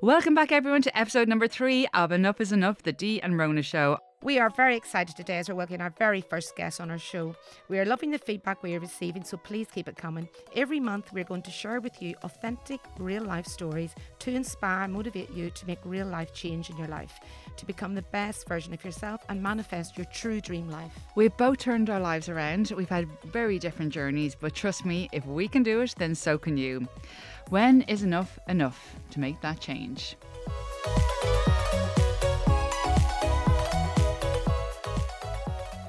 Welcome back, everyone, to episode number three of Enough is Enough, the Dee and Rhona Show. We are very excited today as we're welcoming our very first guest on our show. We are loving the feedback we are receiving, so please keep it coming. Every month, we're going to share with you authentic, real life stories to inspire and motivate you to make real life change in your life, to become the best version of yourself and manifest your true dream life. We've both turned our lives around. We've had very different journeys, but trust me, if we can do it, then so can you. When is enough enough to make that change?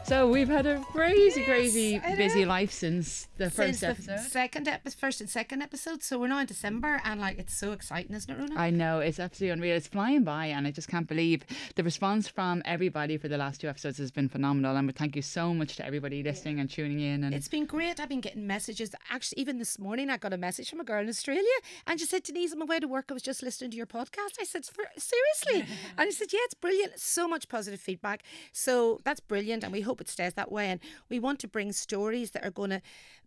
So we've had a crazy, Yes, crazy busy life since the first Since the episode. second episode, first and second episode, so we're now in December, and like it's so exciting, isn't it, Rhona? I know it's absolutely unreal. It's flying by, and I just can't believe the response from everybody for the last two episodes has been phenomenal. And we thank you so much to everybody listening and tuning in. And It's been great. I've been getting messages. Actually, even this morning, I got a message from a girl in Australia, and she said, "Denise, on my way to work, I was just listening to your podcast." I said, "Seriously?" and she said, "Yeah, it's brilliant. So much positive feedback. So that's brilliant, and we hope it stays that way. And we want to bring stories that are going to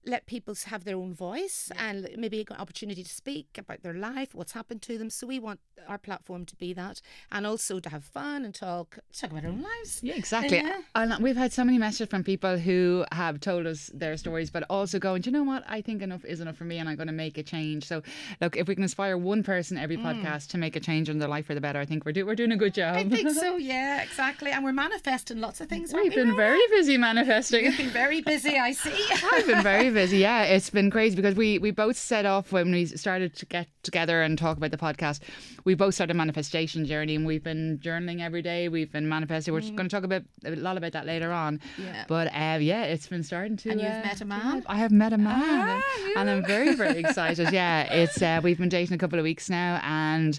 let people have their own voice and maybe an opportunity to speak about their life, what's happened to them. So we want our platform to be that, and also to have fun and talk talk about our own lives. Yeah, exactly. Yeah. And we've had so many messages from people who have told us their stories, but also going, Do you know what? I think enough is enough for me and I'm going to make a change. So, look, if we can inspire one person every mm. podcast to make a change in their life for the better, I think we're, do- we're doing a good job. I think so, yeah, exactly. And we're manifesting lots of things. We've been Rhona? very busy manifesting. You've been very busy, I see. I've been very busy. Yeah, it's been crazy because we we both set off when we started to get together and talk about the podcast. We both started a manifestation journey, and we've been journaling every day. We've been manifesting. We're just going to talk about a lot about that later on. Yeah. But uh, yeah, it's been starting to. And you've uh, met a man? I have met a man, Ah, and I'm very very excited. Yeah, it's uh, we've been dating a couple of weeks now, and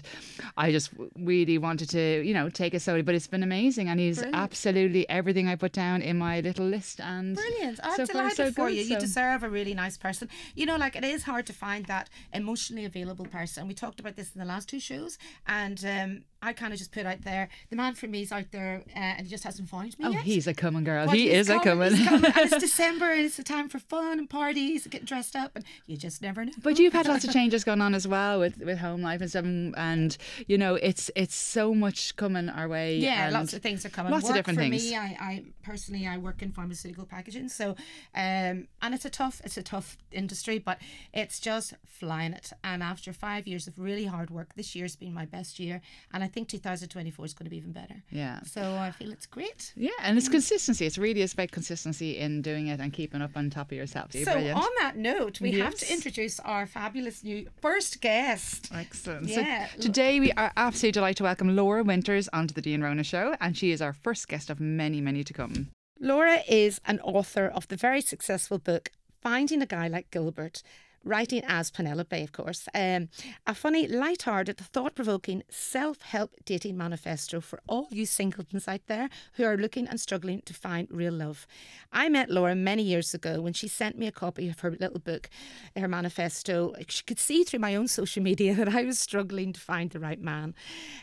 I just really wanted to you know take it slowly, but it's been amazing, and he's Brilliant. absolutely everything I put down in my little list. And Brilliant. I'm so far, delighted so for good, you. You so- deserve a really nice person. You know, like it is hard to find that emotionally available person. We talked about this in the last two shows, and um, I kind of just put out there the man for me is out there uh, and he just hasn't found me Oh, yet. he's a coming girl. But he is a coming. coming. and it's December and it's a time for fun and parties and getting dressed up and you just never know. But you've had lots of changes going on as well with, with home life and stuff, and you know it's it's so much coming our way. Yeah, lots of things are coming. Lots of Work different for things. Me, I, I personally I work in pharmaceutical packaging, so um, and it's a tough it's a tough industry, but it's just flying it. And after five years of really hard work, this year's been my best year, and I think 2024 is going to be even better. Yeah. So I feel it's great. Yeah, and it's consistency. It's really about consistency in doing it and keeping up on top of yourself. You're So brilliant. on that note, we have to introduce our fabulous new first guest. Excellent. Yeah. So today we are absolutely delighted to welcome Laura Winters onto the Dean Rhona show, and she is our first guest of many, many to come. Laura is an author of the very successful book Finding a Guy Like Gilbert, writing as Penelope, of course. Um, a funny, light-hearted, thought-provoking self-help dating manifesto for all you singletons out there who are looking and struggling to find real love. I met Laura many years ago when she sent me a copy of her little book, her manifesto. She could see through my own social media that I was struggling to find the right man.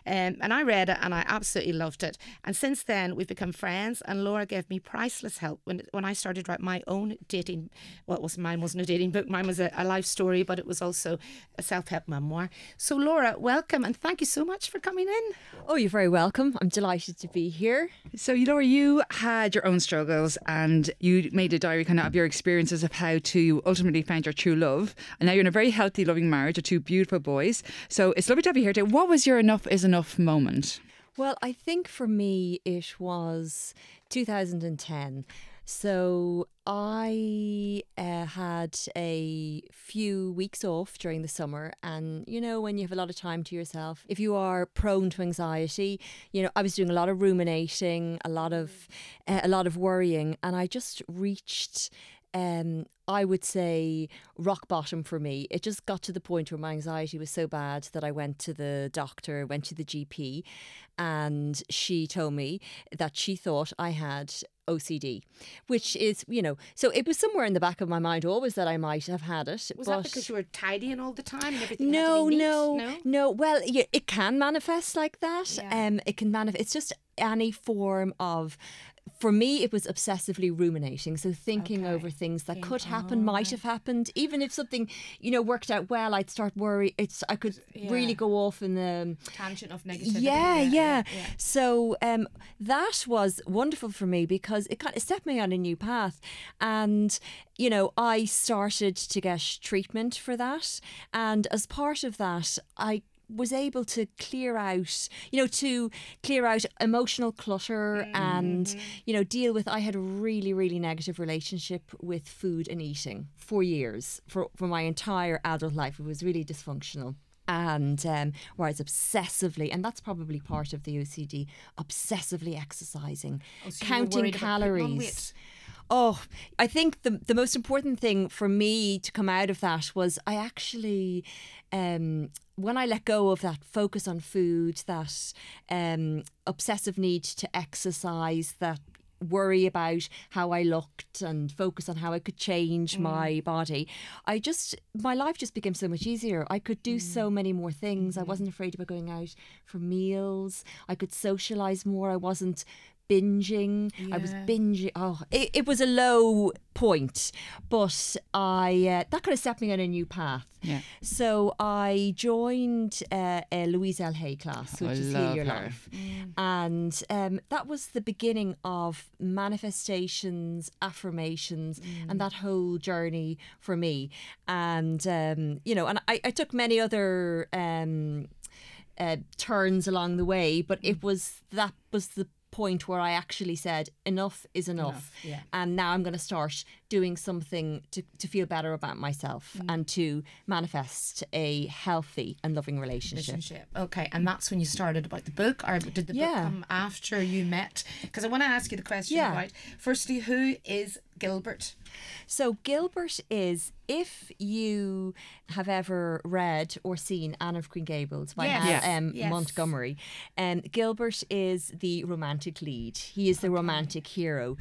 Um, and I read it and I absolutely loved it. And since then, we've become friends. And Laura gave me priceless help when when I started writing my own dating. Well, was mine wasn't a dating book. Mine was a, a life story, but it was also a self help memoir. So, Laura, welcome and thank you so much for coming in. Oh, you're very welcome. I'm delighted to be here. So, Laura, you had your own struggles and you made a diary kind of of your experiences of how to ultimately find your true love. And now you're in a very healthy, loving marriage with two beautiful boys. So, it's lovely to have you here today. What was your enough is enough moment? Well, I think for me it was 2010. So I uh, had a few weeks off during the summer, and you know, when you have a lot of time to yourself, if you are prone to anxiety, you know, I was doing a lot of ruminating, a lot of, uh, a lot of worrying, and I just reached um, I would say rock bottom for me. It just got to the point where my anxiety was so bad that I went to the doctor, went to the GP, and she told me that she thought I had OCD, which is, you know, so it was somewhere in the back of my mind always that I might have had it. Was that because you were tidying all the time and everything? no, no, no. no. Well, yeah, it can manifest like that. Yeah. Um, it can manifest. It's just any form of for me, it was obsessively ruminating. So thinking Okay. over things that Think- could happen, might have happened. Even if something, you know, worked out well, I'd start worry. It's I could really go off in the Tangent of negativity. yeah, yeah. So um, that was wonderful for me because it kind of set me on a new path, and you know I started to get treatment for that, and as part of that, I was able to clear out you know to clear out emotional clutter and you know deal with i had a really really negative relationship with food and eating for years for for my entire adult life. It was really dysfunctional. And um, where I was obsessively, and that's probably part of the OCD, obsessively exercising, Oh, so counting calories. Oh, I think the the most important thing for me to come out of that was I actually, um, when I let go of that focus on food, that um, obsessive need to exercise, that worry about how I looked and focus on how I could change my body. I just my life just became so much easier. I could do so many more things. I wasn't afraid about going out for meals. I could socialize more. I wasn't binging. I was binging. Oh, it, it was a low point, but I uh, that kind of set me on a new path. Yeah. So I joined uh, a Louise L. Hay class, which I is Heal Your her. Life, and um, that was the beginning of manifestations, affirmations, and that whole journey for me. And um, you know, and I, I took many other. Um, uh, turns along the way, but it was that was the point where I actually said enough is enough, yeah. and now I'm going to start doing something to, to feel better about myself and to manifest a healthy and loving relationship. relationship. Okay, and that's when you started about the book, or did the book come after you met? Because I want to ask you the question. Yeah. Right. Firstly, who is Gilbert? So Gilbert is if you have ever read or seen Anne of Green Gables by Yes. Anne Yes. M. Yes. Montgomery, um, Gilbert is the romantic lead. He is the romantic hero,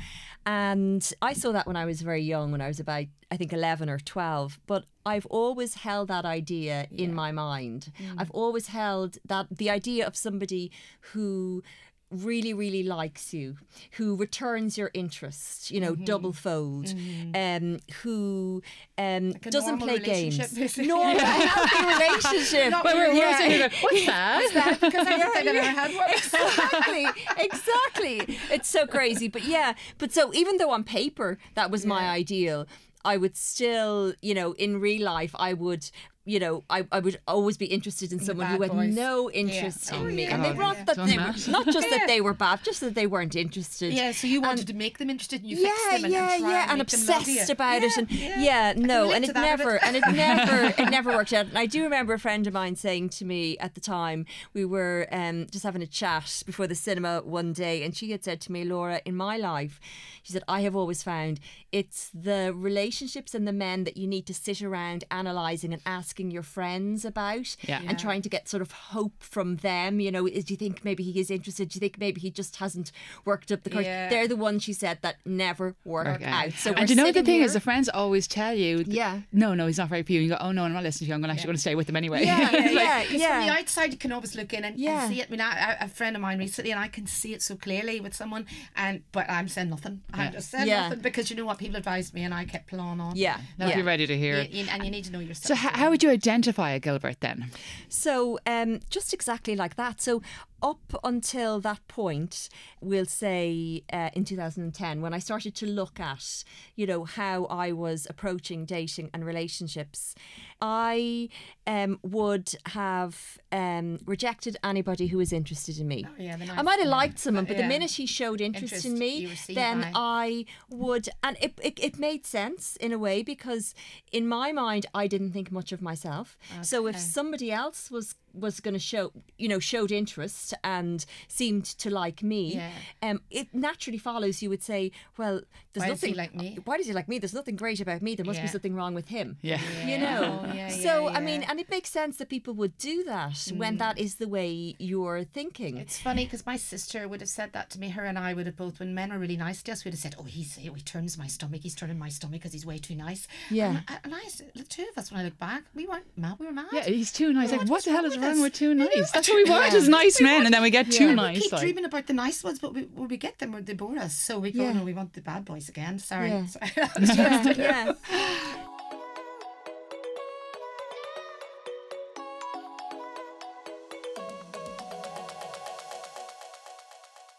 and I saw that when I was very young, when I was about I think eleven or twelve. But I've always held that idea in my mind. Mm. I've always held that the idea of somebody who really really likes you who returns your interest you know double fold um who um a doesn't play games. normal a healthy relationship. Not But we're, Yeah. also here like, what's that? Because I don't think I've ever had one. exactly exactly. It's so crazy but yeah but so even though on paper that was my ideal i would still you know in real life i would you know, I, I would always be interested in someone who had boys. no interest Yeah. in Oh, me, yeah. and they God. not Yeah. that Done they were, not just Yeah. that they were bad, just that they weren't interested. Yeah, so you wanted And- to make them interested, and you yeah, fixed them, and, yeah, and try yeah, and, and make them love obsessed you. about it, Yeah, and yeah. yeah, no, and it that a bit. never, and it never, it never worked out. And I do remember a friend of mine saying to me at the time, we were um, just having a chat before the cinema one day, and she had said to me, Laura, in my life, she said, I have always found it's the relationships and the men that you need to sit around analysing and asking your friends about Yeah. and trying to get sort of hope from them. You know, do you think maybe he is interested? Do you think maybe he just hasn't worked up the courage? Yeah. They're the ones she said that never work Okay. out. So and we're you know the thing here- is, the friends always tell you, th- Yeah. no, no, he's not right for you. And you go, oh no, I'm not listening to you. I'm gonna actually going to stay with him anyway. Yeah, yeah, yeah, Because yeah. from the outside, you can always look in and, Yeah. and see it. I mean, I, I, a friend of mine recently, and I can see it so clearly with someone, and but I'm saying nothing. I'm just saying Yeah. nothing because you know what people advised me, and I kept plowing on. yeah, Now yeah. you're ready to hear You- it. you- and you need to know yourself. So, h- how would you identify a Gilbert then? So, um, just exactly like that. So, up until that point, we'll say uh, in 2010, when I started to look at, you know, how I was approaching dating and relationships, I um, would have um, rejected anybody who was interested in me. Oh, yeah, the I might have liked someone, but the Yeah. minute he showed interest, Interest, in me, then by. I would, and it, it, it made sense in a way because in my mind, I didn't think much of myself. So if somebody else was was going to show, you know, showed interest and seemed to like me, Yeah. um, it naturally follows. You would say, well, there's Why does he nothing like me? Why does he like me? There's nothing great about me. There must be something wrong with him. Yeah. You know. Oh, yeah, so yeah, I mean, and it makes sense that people would do that when that is the way you're thinking. It's funny because my sister would have said that to me. Her and I would have both, when men were really nice to us, we'd have said, "Oh, he's oh, he turns my stomach. He's turning my stomach because he's way too nice." Yeah. And and I, the two of us, when I look back, we weren't mad. We were mad. Yeah, he's too nice. Like, what the hell is wrong with too nice? That's what we want as nice men, and then we get too We nice. keep like. dreaming about the nice ones, but we, when we get them, they bore us. So we go, Yeah. no, we want the bad boys again. Sorry. Yeah. Sorry. yeah, yeah.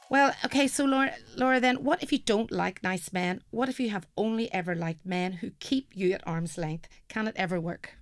Well, okay, so Laura, Laura, then what if you don't like nice men? What if you have only ever liked men who keep you at arm's length? Can it ever work?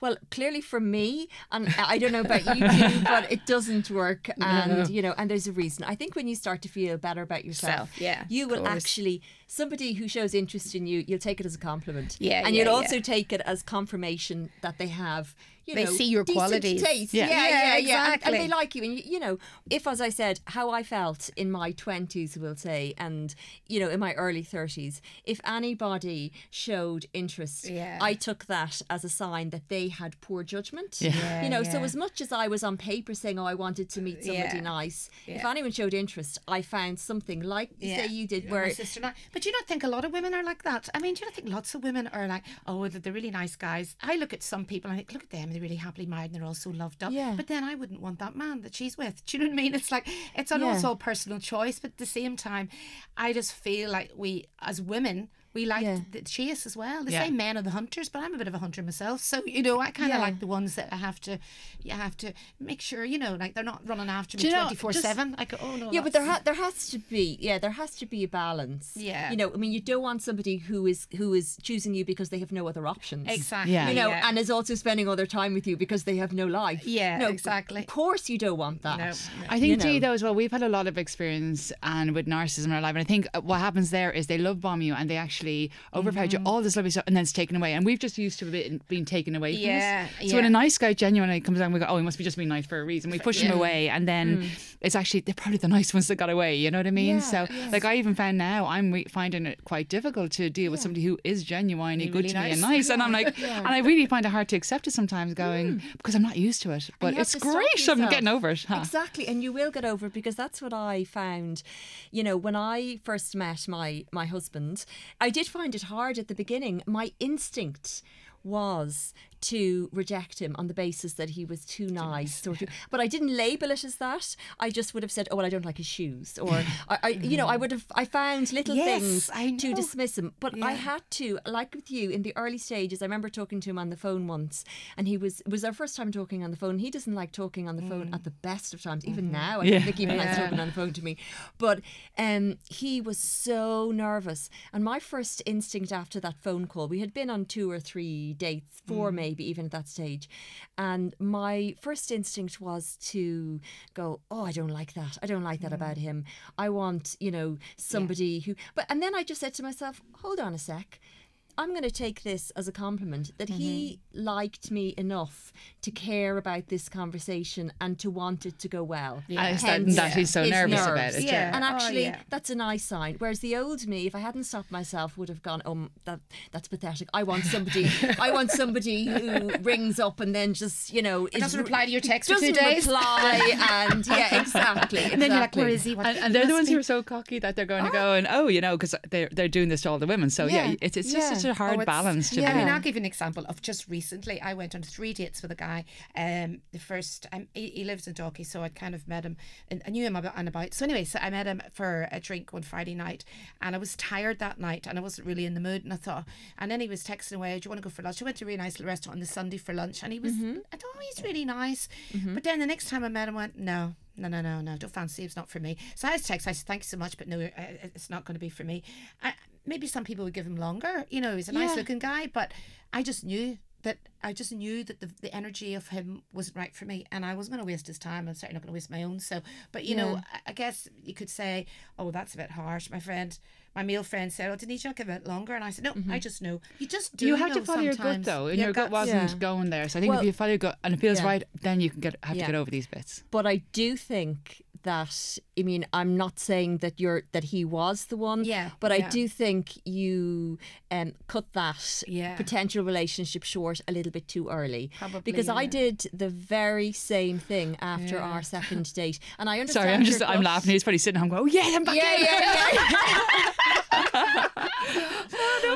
Well, clearly for me, and I don't know about you two, but it doesn't work. And, you know, and there's a reason. I think when you start to feel better about yourself, Self, yeah, you will course. actually, somebody who shows interest in you, you'll take it as a compliment. Yeah, And yeah, you'll yeah. also take it as confirmation that they have, you They know, see your qualities. Taste. Yeah. Yeah, Yeah, yeah, yeah. And- And, they like you. And, you, you know, if, as I said, how I felt in my 20s, we'll say, and, you know, in my early 30s, if anybody showed interest, Yeah. I took that as a sign that they had poor judgment. Yeah, you know, so as much as I was on paper saying, "Oh, I wanted to meet somebody nice," if anyone showed interest, I found something like say you did, Yeah, where sister and I. But do you not think a lot of women are like that? I mean, do you not think lots of women are like, oh, they're really nice guys? I look at some people and I think, look at them, they're really happily married and they're all so loved up. Yeah. But then I wouldn't want that man that she's with. Do you know what I mean? It's like it's it's Yeah. all personal choice, but at the same time, I just feel like we as women. We like Yeah. the chase as well. They Yeah. say men are the hunters, but I'm a bit of a hunter myself. So you know, I kind of Yeah. like the ones that I have to, you have to make sure you know, like they're not running after me twenty four seven. I go, oh no, yeah, but there ha- there has to be yeah there has to be a balance. Yeah. you know, I mean, you don't want somebody who is who is choosing you because they have no other options. exactly. Yeah. You know, yeah. and is also spending all their time with you because they have no life. Yeah, no, exactly. Of course, you don't want that. No, I think you Dee, know. though as well, we've had a lot of experience and with narcissism in our life, and I think uh, what happens there is they love bomb you and they actually overpower Mm-hmm. you all this lovely stuff, and then it's taken away. And we've just used to it being taken away from Yeah. So when a nice guy genuinely comes down, we go, oh, he must be just being nice for a reason. We push him away, and then it's actually they're probably the nice ones that got away. You know what I mean? Yeah, so yes. like I even found now I'm re- finding it quite difficult to deal with somebody who is genuinely good Really to me and nice. nice, and I'm like, and I really find it hard to accept it sometimes, going because I'm not used to it. But it's great. I'm getting over it. huh? Exactly, and you will get over it because that's what I found. You know, when I first met my my husband, I did find it hard at the beginning. My instinct was to reject him on the basis that he was too nice or too, but I didn't label it as that. I just would have said, "Oh, well, I don't like his shoes," or I, I you know, I would have. I found little Yes, things to dismiss him, but I had to, like with you, in the early stages. I remember talking to him on the phone once, and he was it was our first time talking on the phone. He doesn't like talking on the phone at the best of times. Even now, I Yeah. think he likes Yeah. talking on the phone to me. But um, he was so nervous, and my first instinct after that phone call, we had been on two or three dates, four maybe even at that stage, and my first instinct was to go, "Oh, I don't like that. I don't like that about mm. him. I want, you know, somebody who." But and then I just said to myself, "Hold on a sec." I'm going to take this as a compliment that he mm-hmm. liked me enough to care about this conversation and to want it to go well. And it's that, that he's so nervous nerves. about it. Yeah. And Oh, actually, yeah. that's a nice sign. Whereas the old me, if I hadn't stopped myself, would have gone, "Oh, that that's pathetic. I want somebody. I want somebody who rings up and then just, you know, is doesn't reply to your text for two doesn't days. reply, and yeah, exactly. And then you're like, where is he? What- And, and they're the ones be- who are so cocky that they're going to go oh. and oh, you know, because they're they're doing this to all the women. So yeah, Yeah. it's it's just Yeah. Such a hard Oh, balance to yeah, I mean, I'll give you an example of just recently. I went on three dates with a guy. Um, the first, um, he, he lives in Dalkey, so I'd kind of met him, and I knew him about and about. So anyway, so I met him for a drink one Friday night, and I was tired that night, and I wasn't really in the mood, and I thought, and then he was texting away, "Do you want to go for lunch?" I went to a really nice little restaurant on the Sunday for lunch, and he was, I thought, oh, he's really nice, but then the next time I met him, I went, no. No, no, no, no! Don't fancy. him, It's not for me. So I was text. I said, "Thank you so much, but no, uh, it's not going to be for me." I, maybe some people would give him longer. You know, he's a nice Yeah. looking guy, but I just knew that I just knew that the, the energy of him wasn't right for me, and I wasn't going to waste his time. I'm certainly not going to waste my own. So, but you know, I, I guess you could say, "Oh, that's a bit harsh." My friend, my male friend said, "Oh, didn't you not give it longer?" And I said, "No, I mm-hmm. just know. You just do. you have to know follow your gut though, and Your your gut guts. wasn't Yeah. going there. So I think Well- if you follow your gut and it feels Yeah. right, then you can get have Yeah. to get over these bits. But I do think that I mean I'm not saying that you're that he was the one. Yeah, But I yeah. do think you um cut that Yeah. potential relationship short a little bit too early. Probably, Because I did the very same thing after Yeah. our second date. And I understand Sorry, I'm just I'm laughing. He's probably sitting home going, oh yeah, I'm back Yeah, in. yeah, yeah.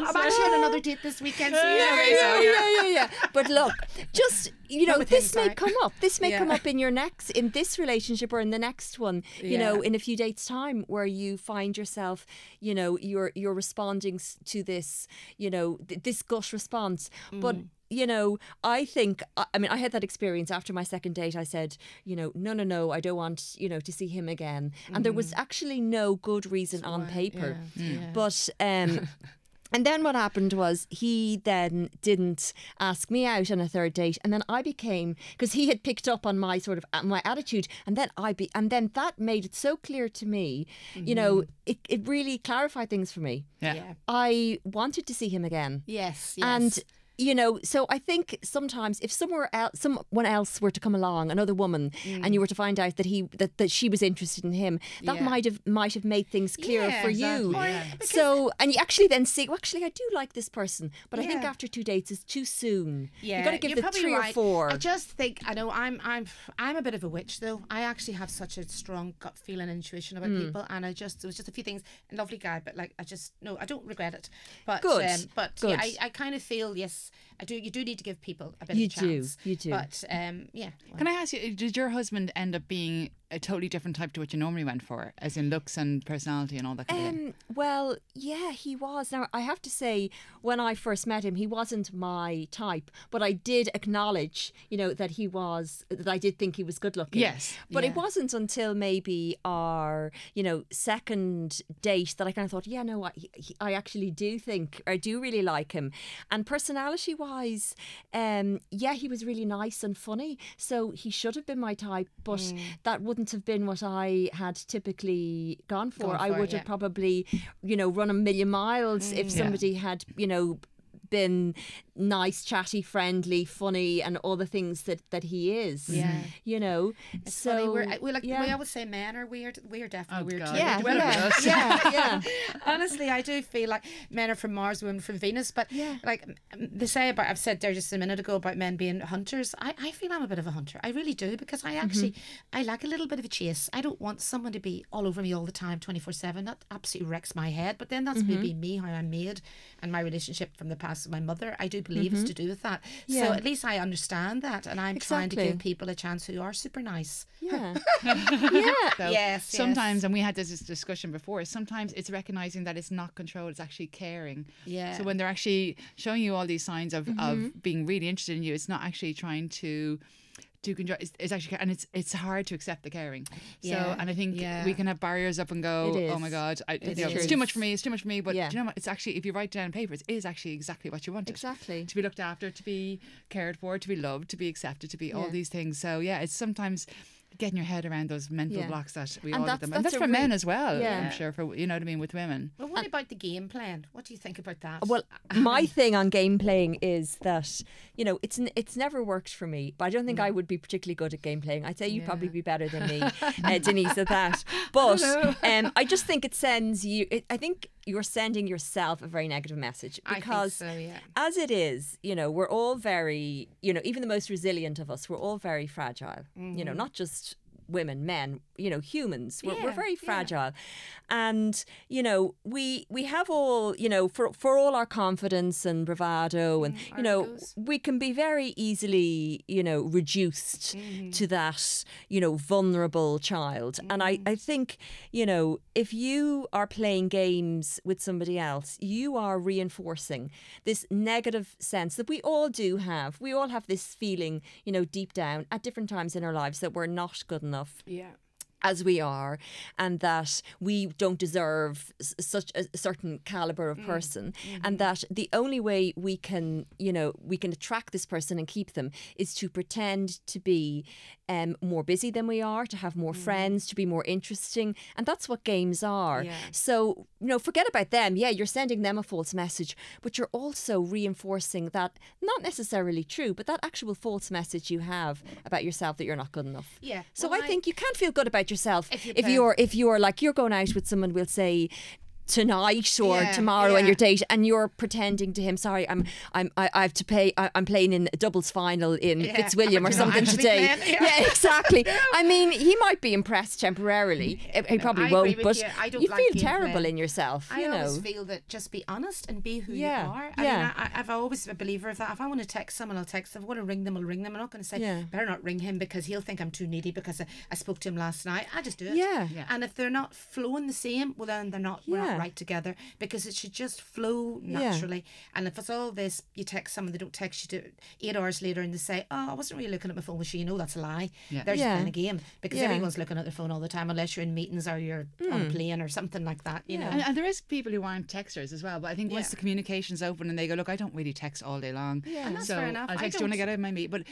I'm actually on another date this weekend. So yeah, yeah, yeah, yeah, yeah, yeah. yeah. But look, just you know, with this may insight. come up. This may Yeah. come up in your next, in this relationship or in the next one. You know, Yeah. in a few dates' time, where you find yourself, you know, you're you're responding to this, you know, th- this gut response. But Mm. you know, I think, I mean, I had that experience after my second date. I said, you know, no, no, no, I don't want, you know, to see him again. And there was actually no good reason on paper. Mm. yeah, yeah. But, um, and then what happened was he then didn't ask me out on a third date. And then I became, because he had picked up on my sort of, uh, my attitude. And then I be, and then that made it so clear to me, you know, it, it really clarified things for me. Yeah. Yeah. I wanted to see him again. Yes, yes. And you know, so I think sometimes if somewhere else, someone else were to come along, another woman, and you were to find out that he that, that she was interested in him, that Yeah. might have might have made things clearer Yeah, for exactly, you. yeah. So and you actually then see, well, actually, I do like this person, but I think after two dates is too soon. Yeah, you got to give you're the three right. or four. I just think I know I'm I'm I'm a bit of a witch though. I actually have such a strong gut feeling and intuition about Hmm. people, and I just there was just a few things. Lovely guy, but like I just no, I don't regret it. But Good, um, but good. yeah, I, I kind of feel yes, I do. You do need to give people a bit You of a do, chance. you do. But um, yeah, well, Can I ask you, did your husband end up being a totally different type to what you normally went for, as in looks and personality and all that kind of thing? Um, well, yeah, he was. Now, I have to say, when I first met him, he wasn't my type, but I did acknowledge, you know, that he was, that I did think he was good looking. Yes, But it wasn't until maybe our, you know, second date that I kind of thought, yeah, no, I, he- I actually do think, I do really like him. And personality wise, um, yeah, he was really nice and funny. So he should have been my type, but Mm. that wouldn't have been what I had typically gone for. Gone I for, would yeah. have probably, you know, run a million miles if mm. Yeah. somebody had, you know, been nice, chatty, friendly, funny, and all the things that that he is. Yeah. you know. It's so funny. We're, I- we like yeah. we always say men are weird. We are definitely Oh, weird. God. too. yeah, yeah, yeah, yeah. Honestly, I do feel like men are from Mars, women from Venus. But Yeah. like they say about, I've said there just a minute ago about men being hunters. I, I feel I'm a bit of a hunter. I really do because I mm-hmm. actually I like a little bit of a chase. I don't want someone to be all over me all the time, twenty four seven. That absolutely wrecks my head. But then that's mm-hmm. maybe me how I'm made and my relationship from the past with my mother. I do believe it's to do with that. So at least I understand that, and I'm trying to give people a chance who are super nice. Yeah. yeah. So Yes, Sometimes, yes. and we had this discussion before. Sometimes it's recognizing that it's not control; it's actually caring. Yeah. So when they're actually showing you all these signs of, Mm-hmm. of being really interested in you, it's not actually trying to. To control, it's, it's actually, and it's it's hard to accept the caring. Yeah, So, and I think yeah. we can have barriers up and go. It Oh my god, I, you know, it's too much for me. It's too much for me. But Yeah. do you know what? It's actually if you write down on paper, it is actually exactly what you want. Exactly. To be looked after, to be cared for, to be loved, to be accepted, to be all these things. So yeah, it's sometimes getting your head around those mental Yeah. blocks that we And all that's- them. And that's that's a for re- men as well. Yeah. I'm sure for you know what I mean with women. Well, what about the game plan? What do you think about that? Well, my thing on game playing is that you know it's n- it's never worked for me. But I don't think I would be particularly good at game playing. I'd say you'd probably be better than me, uh, Denise, at that. But um, I just think it sends you. It, I think you're sending yourself a very negative message because so, yeah. as it is, you know, we're all very, you know, even the most resilient of us, we're all very fragile. You know, mm-hmm. not just women, men, you know, humans. We're, we're. Yeah, very fragile. And, you know, we we have all, you know, for for all our confidence and bravado and, Mm, you know, egos. we can be very easily, you know, reduced Mm-hmm. to that, you know, vulnerable child. And I, Mm-hmm. I think, you know, if you are playing games with somebody else, you are reinforcing this negative sense that we all do have. We all have this feeling, you know, deep down at different times in our lives that we're not good enough yeah. as we are and that we don't deserve s- such a certain caliber of mm, person mm-hmm. and that the only way we can you know we can attract this person and keep them is to pretend to be um, more busy than we are to have more friends to be more interesting and that's what games are Yeah. so you know forget about them yeah you're sending them a false message but you're also reinforcing that not necessarily true but that actual false message you have about yourself that you're not good enough Yeah. so Well, I I- think you can't feel good about yourself If if, you play- you're if you're like you're going out with someone. We'll say. Tonight or Yeah, tomorrow and yeah. your date and you're pretending to him sorry I'm I'm I, I have to pay I, I'm playing in a doubles final in Yeah, Fitzwilliam or but you're not something today playing, yeah. exactly I mean he might be impressed temporarily mm. he he probably I won't but you. I don't you like feel terrible in yourself I you know always feel that just be honest and be who Yeah, you are. I yeah. mean, I, I've always been a believer of that. If I want to text someone, I'll text them. If I want to ring them, I'll ring them. I'm not going to say, Yeah. better not ring him because he'll think I'm too needy because I, I spoke to him last night. I just do it. Yeah. Yeah. And if they're not flowing the same, well, then they're not, we're Yeah. not right together because it should just flow Yeah. naturally. And if it's all this, you text someone, they don't text you to eight hours later and they say, oh, I wasn't really looking at my phone. Well, she, you know, that's a lie. Yeah. They're just Yeah. playing a game because Yeah. everyone's looking at their phone all the time unless you're in meetings or you're on a plane or something like that, you know. And, and there is people who aren't texters as well, but I think once Yeah. the communication's open and they go, look, I don't really text all day long. Yeah. And that's so fair enough. I'll I text you when I get out of my meet. But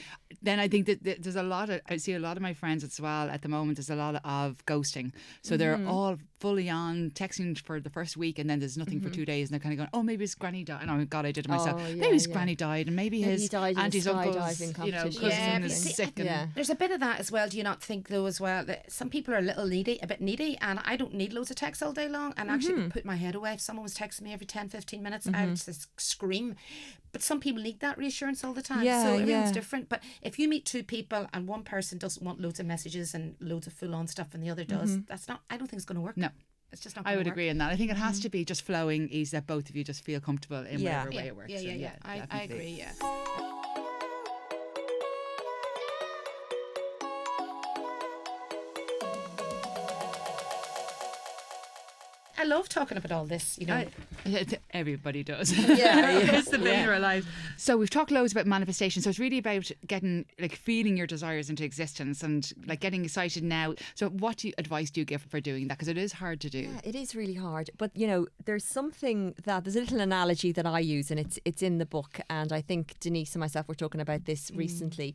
then I think that, that there's a lot of, I see a lot of my friends as well at the moment, there's a lot of ghosting. So they're Mm-hmm. all fully on texting for the first week and then there's nothing for two days and they're kind of going, oh, maybe his granny died. And oh, God, I did it myself. Oh, yeah, maybe his yeah. granny died and maybe, Maybe his he died in a auntie's uncle's, you know, cousin Yeah, is see, sick. I- and, Yeah. There's a bit of that as well. Do you not think though as well that some people are a little needy, a bit needy, and I don't need loads of texts all day long. And actually Mm-hmm. would put my head away if someone was texting me every 10, 15 minutes. I would just scream. But some people need that reassurance all the time. Yeah, so everyone's yeah. different. But if you meet two people and one person doesn't want loads of messages and loads of full on stuff, and the other does, Mm-hmm. that's not. I don't think it's going to work. No. It's just not. I would work. agree in that. I think it has to mm-hmm. be just flowing ease that both of you just feel comfortable in Yeah. whatever Yeah, way it works. yeah, yeah, So, yeah. I, I agree. Yeah. I love talking about all this, you know. I- everybody does. Yeah, yeah, it's the vein of our lives. So we've talked loads about manifestation. So it's really about getting, like, feeling your desires into existence and like getting excited now. So what do you, advice do you give for doing that? Because it is hard to do. Yeah, it is really hard. But you know, there's something that there's a little analogy that I use, and it's it's in the book. And I think Denise and myself were talking about this mm. recently.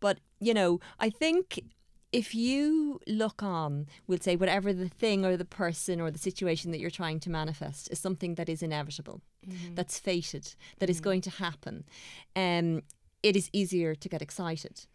But you know, I think if you look on, we'll say whatever the thing or the person or the situation that you're trying to manifest is something that is inevitable, that's fated, that is going to happen. Um, it is easier to get excited.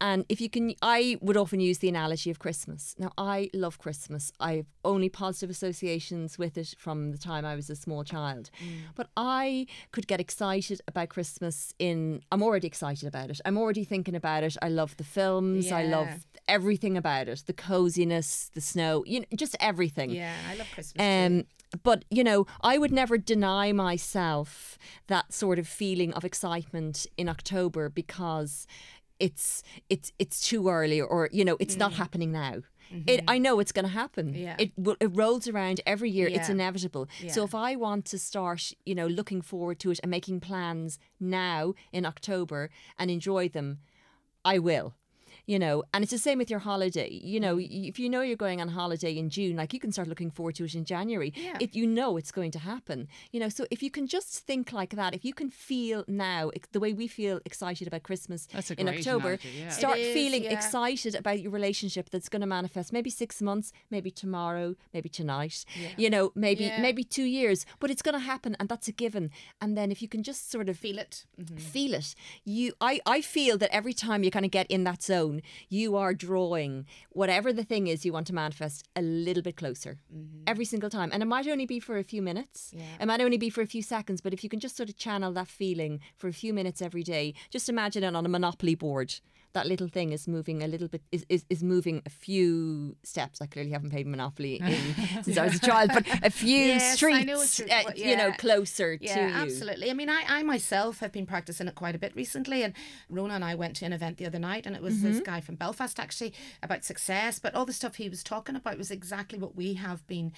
And if you can, I would often use the analogy of Christmas. Now, I love Christmas. I've only positive associations with it from the time I was a small child. But I could get excited about Christmas in, I'm already excited about it. I'm already thinking about it. I love the films. I love everything about it the coziness, the snow, you know, just everything. Yeah, I love Christmas. Um, but you know, I would never deny myself that sort of feeling of excitement in October because it's it's it's too early, or you know, it's not mm. happening now. Mm-hmm. It, I know it's going to happen. Yeah. It will- it rolls around every year. It's Yeah. inevitable. So if I want to start, you know, looking forward to it and making plans now in October and enjoy them, I will. You know, and it's the same with your holiday. You know, Mm-hmm. if you know you're going on holiday in June, like you can start looking forward to it in January. Yeah. It, you know it's going to happen. You know, so if you can just think like that, if you can feel now the way we feel excited about Christmas in October, analogy, yeah. Start is, feeling yeah. excited about your relationship that's going to manifest maybe six months, maybe tomorrow, maybe tonight. You know, maybe Yeah. maybe two years, but it's going to happen, and that's a given. And then if you can just sort of Feel it. Mhm. feel it you I, I feel that every time you kind of get in that zone you are drawing whatever the thing is you want to manifest a little bit closer every single time and it might only be for a few minutes Yeah. it might only be for a few seconds but if you can just sort of channel that feeling for a few minutes every day just imagine it on a monopoly board that little thing is moving a little bit is, is, is moving a few steps. I clearly haven't played Monopoly in, since I was a child, but a few Yes, I streets, know what you're- uh, what- you know, closer Yeah, to you. absolutely. I mean, I, I myself have been practicing it quite a bit recently. And Rhona and I went to an event the other night, and it was Mm-hmm. this guy from Belfast actually about success. But all the stuff he was talking about was exactly what we have been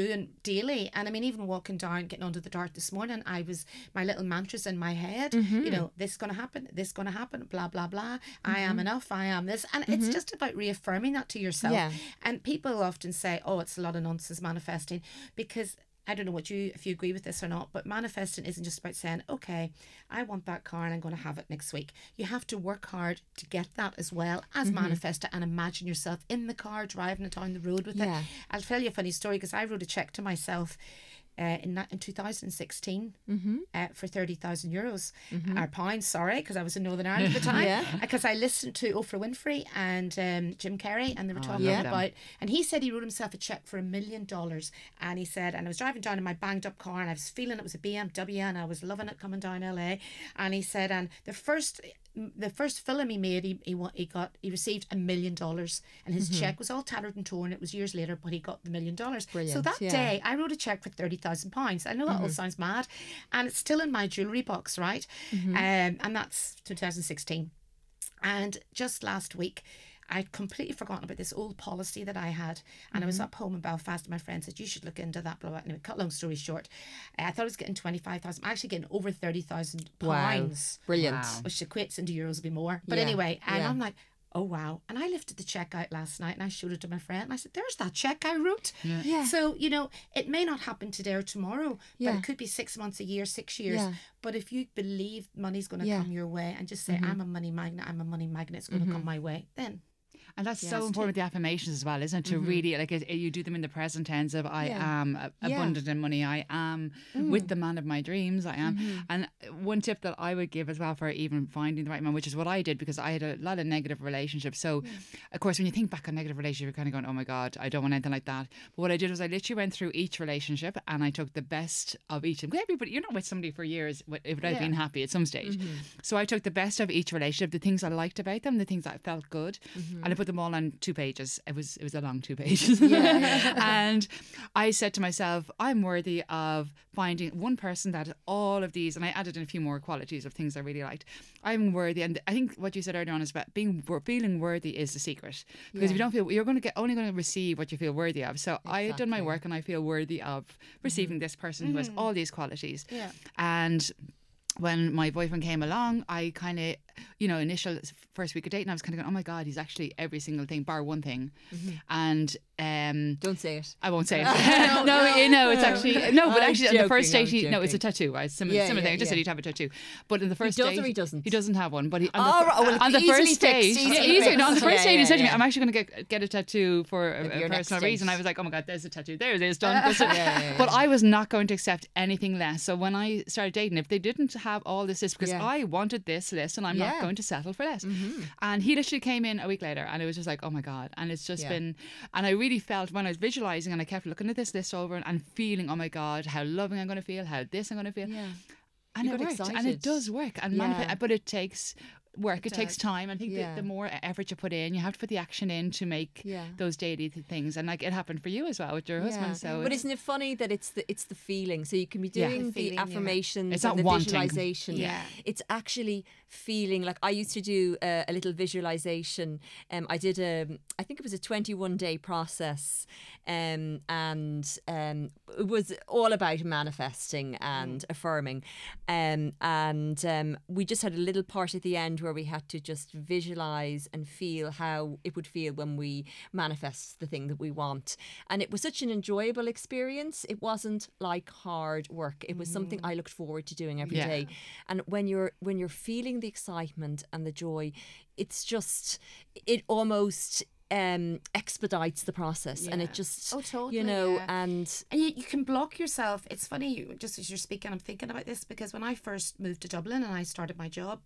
doing daily and i mean even walking down getting under the dart this morning i was my little mantras in my head Mm-hmm. you know this gonna happen this gonna happen blah blah blah i Mm-hmm. am enough i am this and it's just about reaffirming that to yourself Yeah. and people often say, "Oh, it's a lot of nonsense manifesting," because I don't know what you if you agree with this or not, but manifesting isn't just about saying, "Okay, I want that car and I'm going to have it next week." You have to work hard to get that as well as Mm-hmm. manifest it and imagine yourself in the car driving it down the road with Yeah. it. I'll tell you a funny story because I wrote a check to myself. Uh, in, na- in 2016 Mm-hmm. uh, for 30,000 euros or pounds, sorry, because I was in Northern Ireland at the time. Yeah. Because I listened to Oprah Winfrey and um, Jim Carrey, and they were talking love them. about, and he said he wrote himself a check for a million dollars. And he said, and I was driving down in my banged up car, and I was feeling it was a BMW, and I was loving it coming down LA. And he said, and the first. The first film he made, he, he he got he received a million dollars, and his mm-hmm. check was all tattered and torn. It was years later, but he got the million dollars. So that yeah. day, I wrote a check for thirty thousand pounds. I know that all mm-hmm. sounds mad, and it's still in my jewelry box, right? Mm-hmm. Um, and that's 2016. And just last week, I'd completely forgotten about this old policy that I had. And I was up home in Belfast, and my friend said, You should look into that. Blah, blah. Anyway, cut long story short, uh, I thought I was getting 25,000. I'm actually getting over 30,000 Wow. pounds, Brilliant. Wow. which equates into euros a bit more. But Yeah, anyway, and yeah. I'm like, Oh wow! And I lifted the check out last night, and I showed it to my friend. And I said, "There's that check I wrote." Yeah. So you know, it may not happen today or tomorrow, but Yeah. it could be six months, a year, six years. Yeah. But if you believe money's going to Yeah. Mm-hmm. come your way, and just say, "I'm a money magnet. I'm a money magnet. It's going to come my way," then And that's so important with the affirmations as well, isn't it? To mm-hmm. really like it, you do them in the present tense of I Yeah. am a- Yeah. abundant in money. I am mm. with the man of my dreams. I am. Mm-hmm. And one tip that I would give as well for even finding the right man, which is what I did because I had a lot of negative relationships. So, of course, when you think back on negative relationships, you're kind of going, "Oh my god, I don't want anything like that." But what I did was I literally went through each relationship and I took the best of each. Because everybody, you're not with somebody for years wi- without Yeah. being happy at some stage. Mm-hmm. So I took the best of each relationship, the things I liked about them, the things that felt good, and I put them all on two pages. It was it was a long two pages, and I said to myself, I'm worthy of finding one person that all of these, and I added in a few more qualities of things I really liked. I'm worthy, and I think what you said earlier on is about being feeling worthy is the secret because if you don't feel, you're going to get only going to receive what you feel worthy of. So I had done my work, and I feel worthy of receiving mm-hmm. this person who has mm-hmm. all these qualities, Yeah. and when my boyfriend came along, I kind of, you know, initial first week of dating, I was kind of going, oh my God, he's actually every single thing, bar one thing. And um, Don't say it. I won't say it. no, you know, it's actually, no, but I'm actually, on the first date, he, no, it's a tattoo, right? Similar, Yeah, similar yeah, thing. I just yeah. said he'd have a tattoo. But in the first does or date, he doesn't? He doesn't have one. But he, on Oh, the, right. Well, on the first date, yeah, easily. No, on the first date, he said to me. I'm actually going to get get a tattoo for a, a personal date. reason. I was like, oh my God, there's a tattoo. There it is, done. But I was not going to accept anything less. So when I started dating, if they didn't have all this list, because I wanted this list and I'm Yeah. Not going to settle for less. Mm-hmm. And he literally came in a week later and it was just like, oh my God. And it's just Yeah. been, and I really felt when I was visualizing and I kept looking at this list over and, and feeling, oh my God, how loving I'm going to feel, how this I'm going to feel. Yeah. And You it worked. And it does work. And Yeah. manifest, but it takes work. It, takes time. I think Yeah. the, the more effort you put in, you have to put the action in to make Yeah. those daily things. And like it happened for you as well with your husband. So but isn't it funny that it's the it's the feeling? So you can be doing The the, feeling, yeah. affirmations It's and the wanting. visualization. Yeah. It's actually feeling like I used to do a, a little visualization. Um, I did a I think it was a 21 day process, um, and um, it was all about manifesting and affirming, um, and um, we just had a little part at the end where we had to just visualize and feel how it would feel when we manifest the thing that we want, and it was such an enjoyable experience. It wasn't like hard work. It was something I looked forward to doing every day, Yeah. and when you're when you're feeling the excitement and the joy, it's just it almost um expedites the process and it just Oh, totally, you know yeah. and And you, you can block yourself. It's funny, you- just as you're speaking, I'm thinking about this because when I first moved to Dublin and I started my job,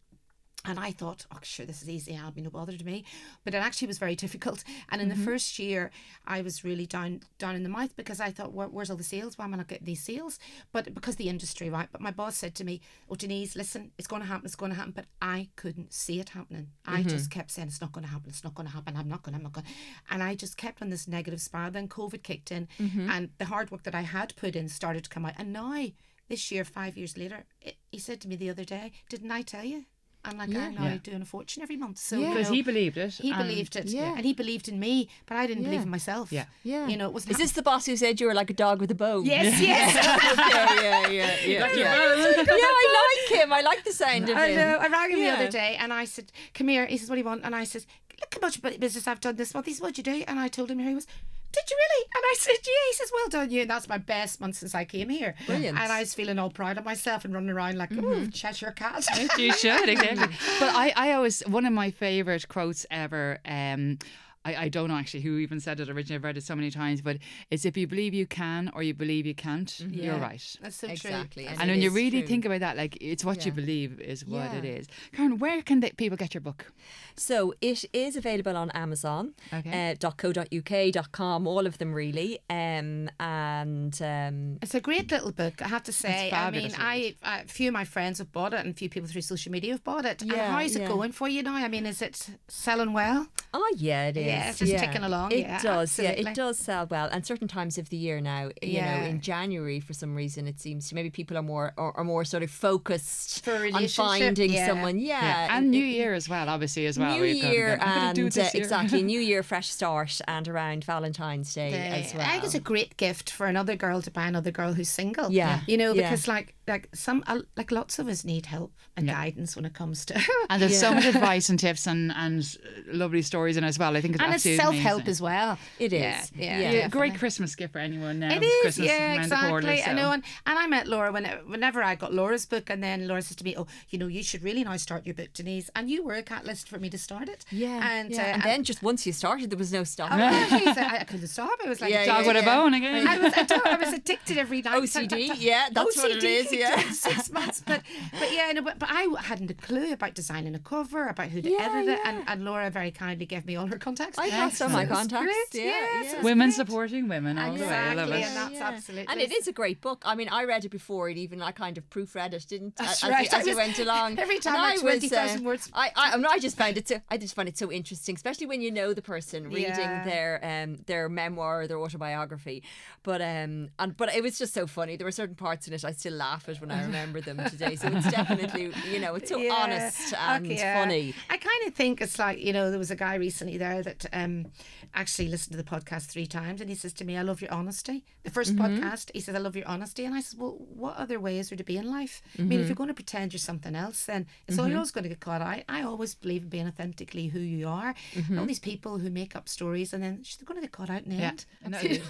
and I thought, oh, sure, this is easy. I'll be no bother to me. But it actually was very difficult. And in the mm-hmm. first year, I was really down down in the mouth because I thought, Where, where's all the sales? Why am I not getting these sales? But because the industry, right? But my boss said to me, oh, Denise, listen, it's going to happen. It's going to happen. But I couldn't see it happening. I mm-hmm. just kept saying, it's not going to happen. It's not going to happen. I'm not going. I'm not going. And I just kept on this negative spiral. Then COVID kicked in, mm-hmm. and the hard work that I had put in started to come out. And now, this year, five years later, it, he said to me the other day, "Didn't I tell you?" I'm like, I'm now Yeah. doing a fortune every month. So Yeah. you because know, he believed it. he believed it, Yeah. and he believed in me, but I didn't believe in myself. Yeah. yeah you know, it was is this the boss who said you were like a dog with a bone Yes, yes. yeah yeah yeah yeah, yeah. yeah I like him I like the sound of I him know. I rang him the other day and I said, "Come here." He says, "What do you want?" And I said, "Look how much business I've done this month." He says, "What'd you do?" And I told him here he was. Did you really? And I said, yeah. He says, well done you. And that's my best month since I came here. Brilliant. And I was feeling all proud of myself and running around like, oh, Cheshire cat. you should exactly. but I, I always one of my favorite quotes ever. Um, I, I don't know actually who even said it originally. I've read it so many times, but it's if you believe you can or you believe you can't, you're right. That's so Exactly. true. And when you really true. think about that, like it's what you believe is what it Yeah. is. Karen, where can they, people get your book? So it is available on Amazon, Okay. uh, .co.uk, .com, all of them really. Um, and um, It's a great little book, I have to say. I mean, fabulous, I a few of my friends have bought it, and a few people through social media have bought it. and Yeah, how's it going for you now? I mean, is it selling well? oh yeah, it is. Yeah, it's just ticking along, It yeah, does. Yeah, it does sell well. And certain times of the year now, you Yeah. know, in January for some reason, it seems to maybe people are more are, are more sort of focused For on finding yeah. someone. Yeah, and it- New it- Year as well, obviously as well. New We've got to Year go, I'm gonna and do uh, year. exactly New Year, fresh start, and around Valentine's Day as Uh, well. I think it's a great gift for another girl to buy another girl who's single. Yeah. you know, Yeah. because like like some uh, like lots of us need help and Yeah. guidance when it comes to. And there's so much advice and tips and, and uh, lovely stories in it as well. I think it's and it's self help amazing. as well. it is Yeah, yeah, Yeah. Yeah, great Christmas gift for anyone now. It with is, Christmas yeah, around the exactly. corner, I know, and, and I met Laura when whenever I got Laura's book, and then Laura says to me, "Oh, you know, you should really now start your book, Denise." And you were a catalyst for me to start it. yeah, and yeah. uh, and then just once you started, there was no oh, stopping. yeah, geez, I, I couldn't stop. I was like, Yeah, Dog yeah, with a bone again. I was, I, I was addicted every night. OCD, yeah, that's what it OCD is, kicked yeah. in Six months, but but yeah, no, but, but I hadn't a clue about designing a cover, about who to Yeah, edit it, yeah. and, and Laura very kindly gave me all her contacts. I passed on my contacts. Great, Yeah, yes, yeah. it Women great. supporting women all the way. I love Exactly, it. and that's absolutely- And it is a great book. I mean, I read it before it even. I kind of proofread it, didn't That's as, right. you, as I you went along. every time And I I was, 20,000 uh, words. I, I, I, mean, I just found it so. I just find it so interesting, especially when you know the person reading Yeah. their um their memoir or their autobiography. But um and but it was just so funny. There were certain parts in it I still laugh at when I remember them today. So it's definitely you know it's so Yeah. honest and Okay, yeah. funny. I kind of think it's like you know there was a guy recently there that um actually listened to the podcast three times and he says to me, "I love your honesty." The 1st Mm-hmm. podcast, he says, "I love your honesty," and I said, "Well, what other way is there to be in life? I Mm-hmm. mean, if you're going to pretend you're something else, then it's all you're always going to get caught out." I always believe in being authentically who you are. Mm-hmm. All these people who make up stories and then they're going to get caught out in the Yeah. end. No, You?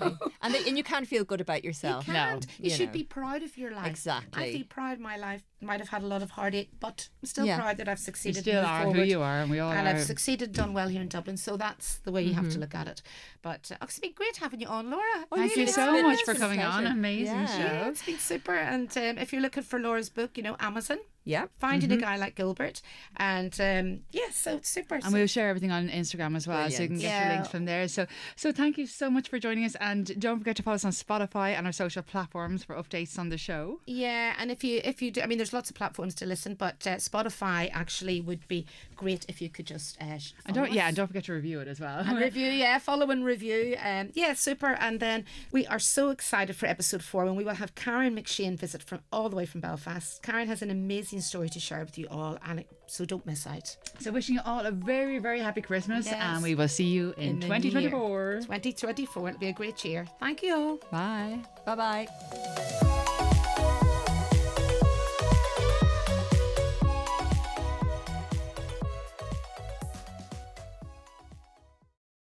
And they, and you can't feel good about yourself. You can't. you, you should know. be proud of your life. I Exactly. feel proud my life might have had a lot of heartache, but I'm still Yeah. proud that I've You succeeded. still moved are who you are, and we all And are. I've succeeded, done well here in Dublin. So that's the way you have to look at it. But uh, it's been great having you on, Laura. Thank you so much for coming on. Amazing Yeah. Yeah, it's been super. And um, if you're looking for Laura's book, you know, Amazon, Yeah. finding a guy like Gilbert. And um, yeah, so it's super. And So- we'll share everything on Instagram as well, so you can Brilliant. get your links from there. So, so thank you so much for joining us, and don't forget to follow us on Spotify and our social platforms for updates on the show. Yeah, and if you if you do, I mean, there's lots of platforms to listen, but uh, Spotify actually would be great if you could just uh, And don't, yeah, and don't forget to review it as well. And review, yeah, follow and review. Um, yeah, super. And then we are so excited for episode four when we will have Karen McShane visit from all the way from Belfast. Karen has an amazing story to share with you all, and it, so don't miss out. So, wishing you all a very, very happy Christmas, Yes. and we will see you in, In the new year. 2024. 2024, it'll be a great year. Thank you all. Bye. Bye bye.